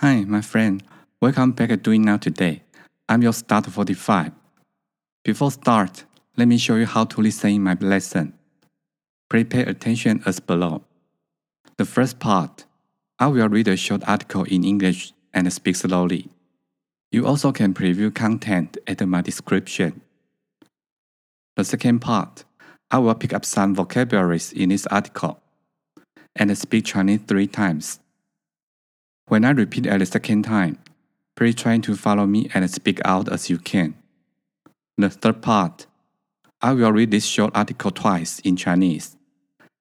Hi, my friend. Welcome back to Doing Now Today. I'm your start 45. Before start, let me show you how to listen in my lesson. Please pay attention as below. The first part, I will read a short article in English and speak slowly. You also can preview content at my description. The second part, I will pick up some vocabularies in this article and speak Chinese three times. When I repeat at the second time, please try to follow me and speak out as you can. The third part, I will read this short article twice in Chinese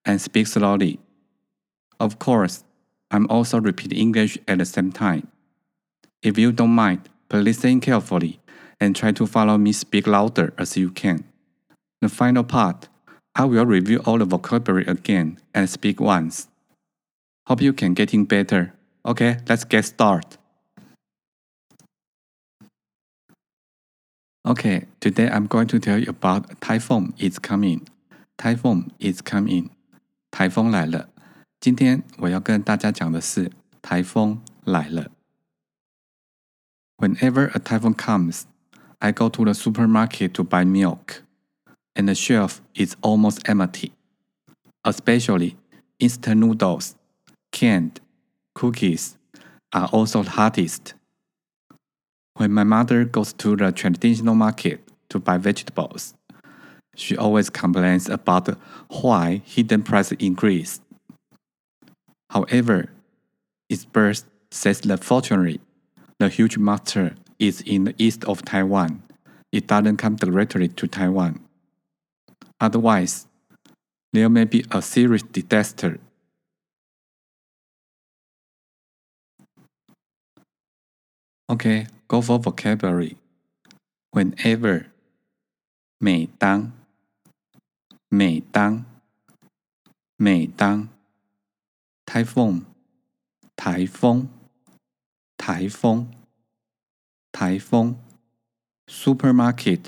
and speak slowly. Of course, I'm also repeating English at the same time. If you don't mind, please listen carefully and try to follow me speak louder as you can. The final part, I will review all the vocabulary again and speak once. Hope you can getting better. Okay, let's get started. Okay, today I'm going to tell you about typhoon is coming. Typhoon is coming. 台风来了。今天我要跟大家讲的是台风来了。Whenever a typhoon comes, I go to the supermarket to buy milk, and the shelf is almost empty. Especially instant noodles, canned cookies are also hottest. When my mother goes to the traditional market to buy vegetables, she always complains about why hidden price increase. However, experts says that fortunately, the huge monster is in the east of Taiwan. It doesn't come directly to Taiwan. Otherwise, there may be a serious disaster. Okay, go for vocabulary. Whenever 每当每当每当台风台风台风台风 supermarket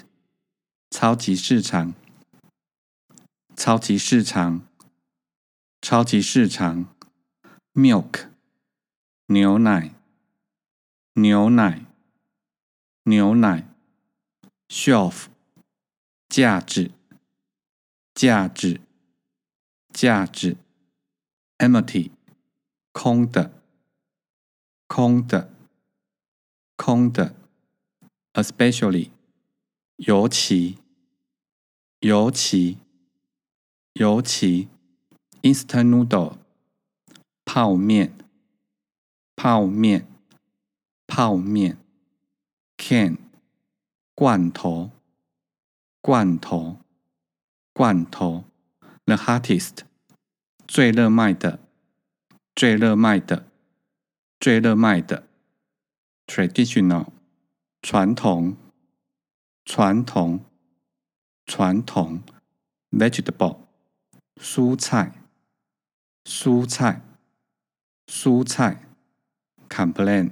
超级市场超级市场超级市场 milk 牛奶 牛奶，牛奶，shelf，架子，架子，架子，empty，空的，空的，空的，especially，尤其，尤其，尤其，instant noodle，泡面，泡面。泡面，can，罐头，罐头，罐头，the hottest，最热卖的，最热卖的，最热卖的，traditional，传统，传统，传统，vegetable，蔬菜，蔬菜，蔬菜，complain。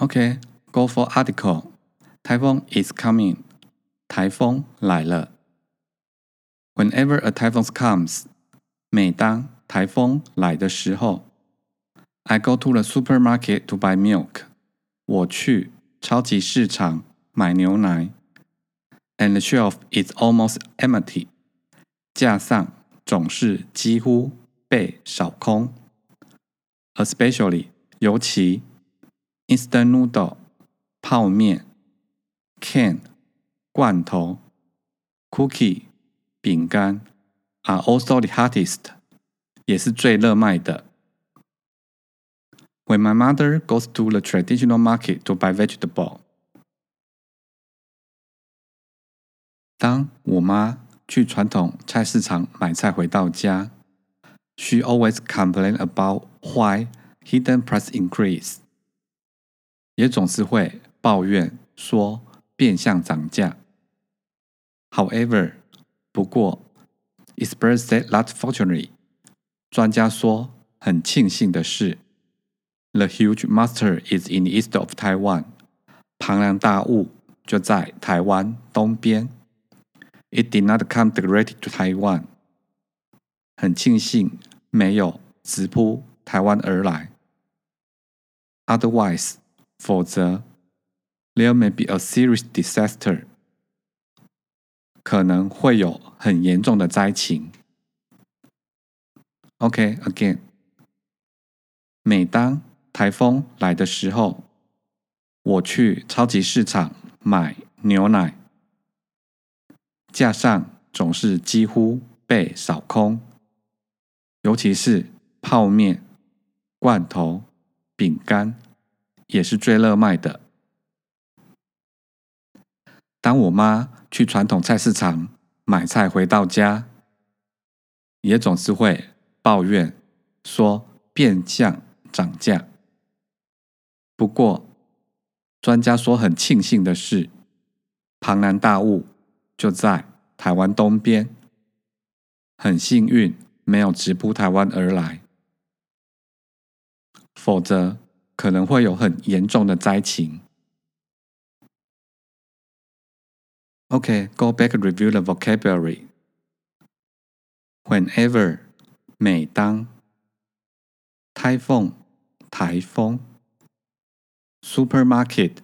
Okay, go for article. Typhoon is coming. 台风来了。Whenever a typhoon comes, 每当台风来的时候，I go to the supermarket to buy milk. 我去超级市场买牛奶。And the shelf is almost empty. 架上总是几乎被扫空。Especially 尤其 instant noodle 泡面，can 罐头，cookie 饼干，are also the hottest 也是最热卖的。When my mother goes to the traditional market to buy vegetable，当我妈去传统菜市场买菜回到家，she always complain about why hidden price increase， 也总是会抱怨说变相涨价。However，不过，experts say that fortunately，专家说很庆幸的是，the huge monster is in the east of Taiwan，庞然大物就在台湾东边。It did not come directly to Taiwan，很庆幸没有直扑台湾而来。Otherwise，否则，there may be a serious disaster。可能会有很严重的灾情。OK，again，每当台风来的时候，我去超级市场买牛奶，架上总是几乎被扫空，尤其是泡面、罐头、饼干，也是最热卖的。当我妈去传统菜市场买菜回到家，也总是会抱怨说变相涨价。不过，专家说很庆幸的是，庞然大物就在台湾东边，很幸运没有直扑台湾而来，否则可能会有很严重的灾情。OK，go back and review the vocabulary. Whenever, 每当 typhoon, 台风 supermarket,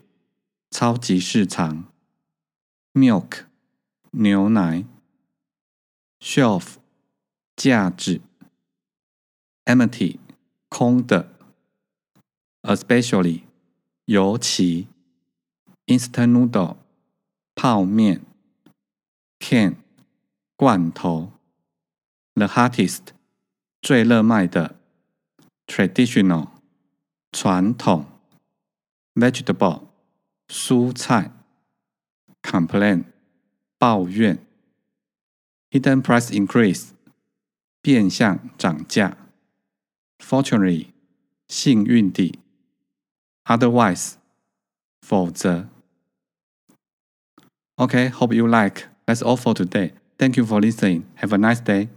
超级市场 milk, 牛奶 shelf, 架子 empty, 空的 especially, 尤其 instant noodle 泡面，can 罐头，the hottest 最热卖的，traditional 传统，vegetable 蔬菜，complain 抱怨，hidden price increase 变相涨价，fortunately 幸运地 ，otherwise 否则。Okay, hope you like. That's all for today. Thank you for listening. Have a nice day.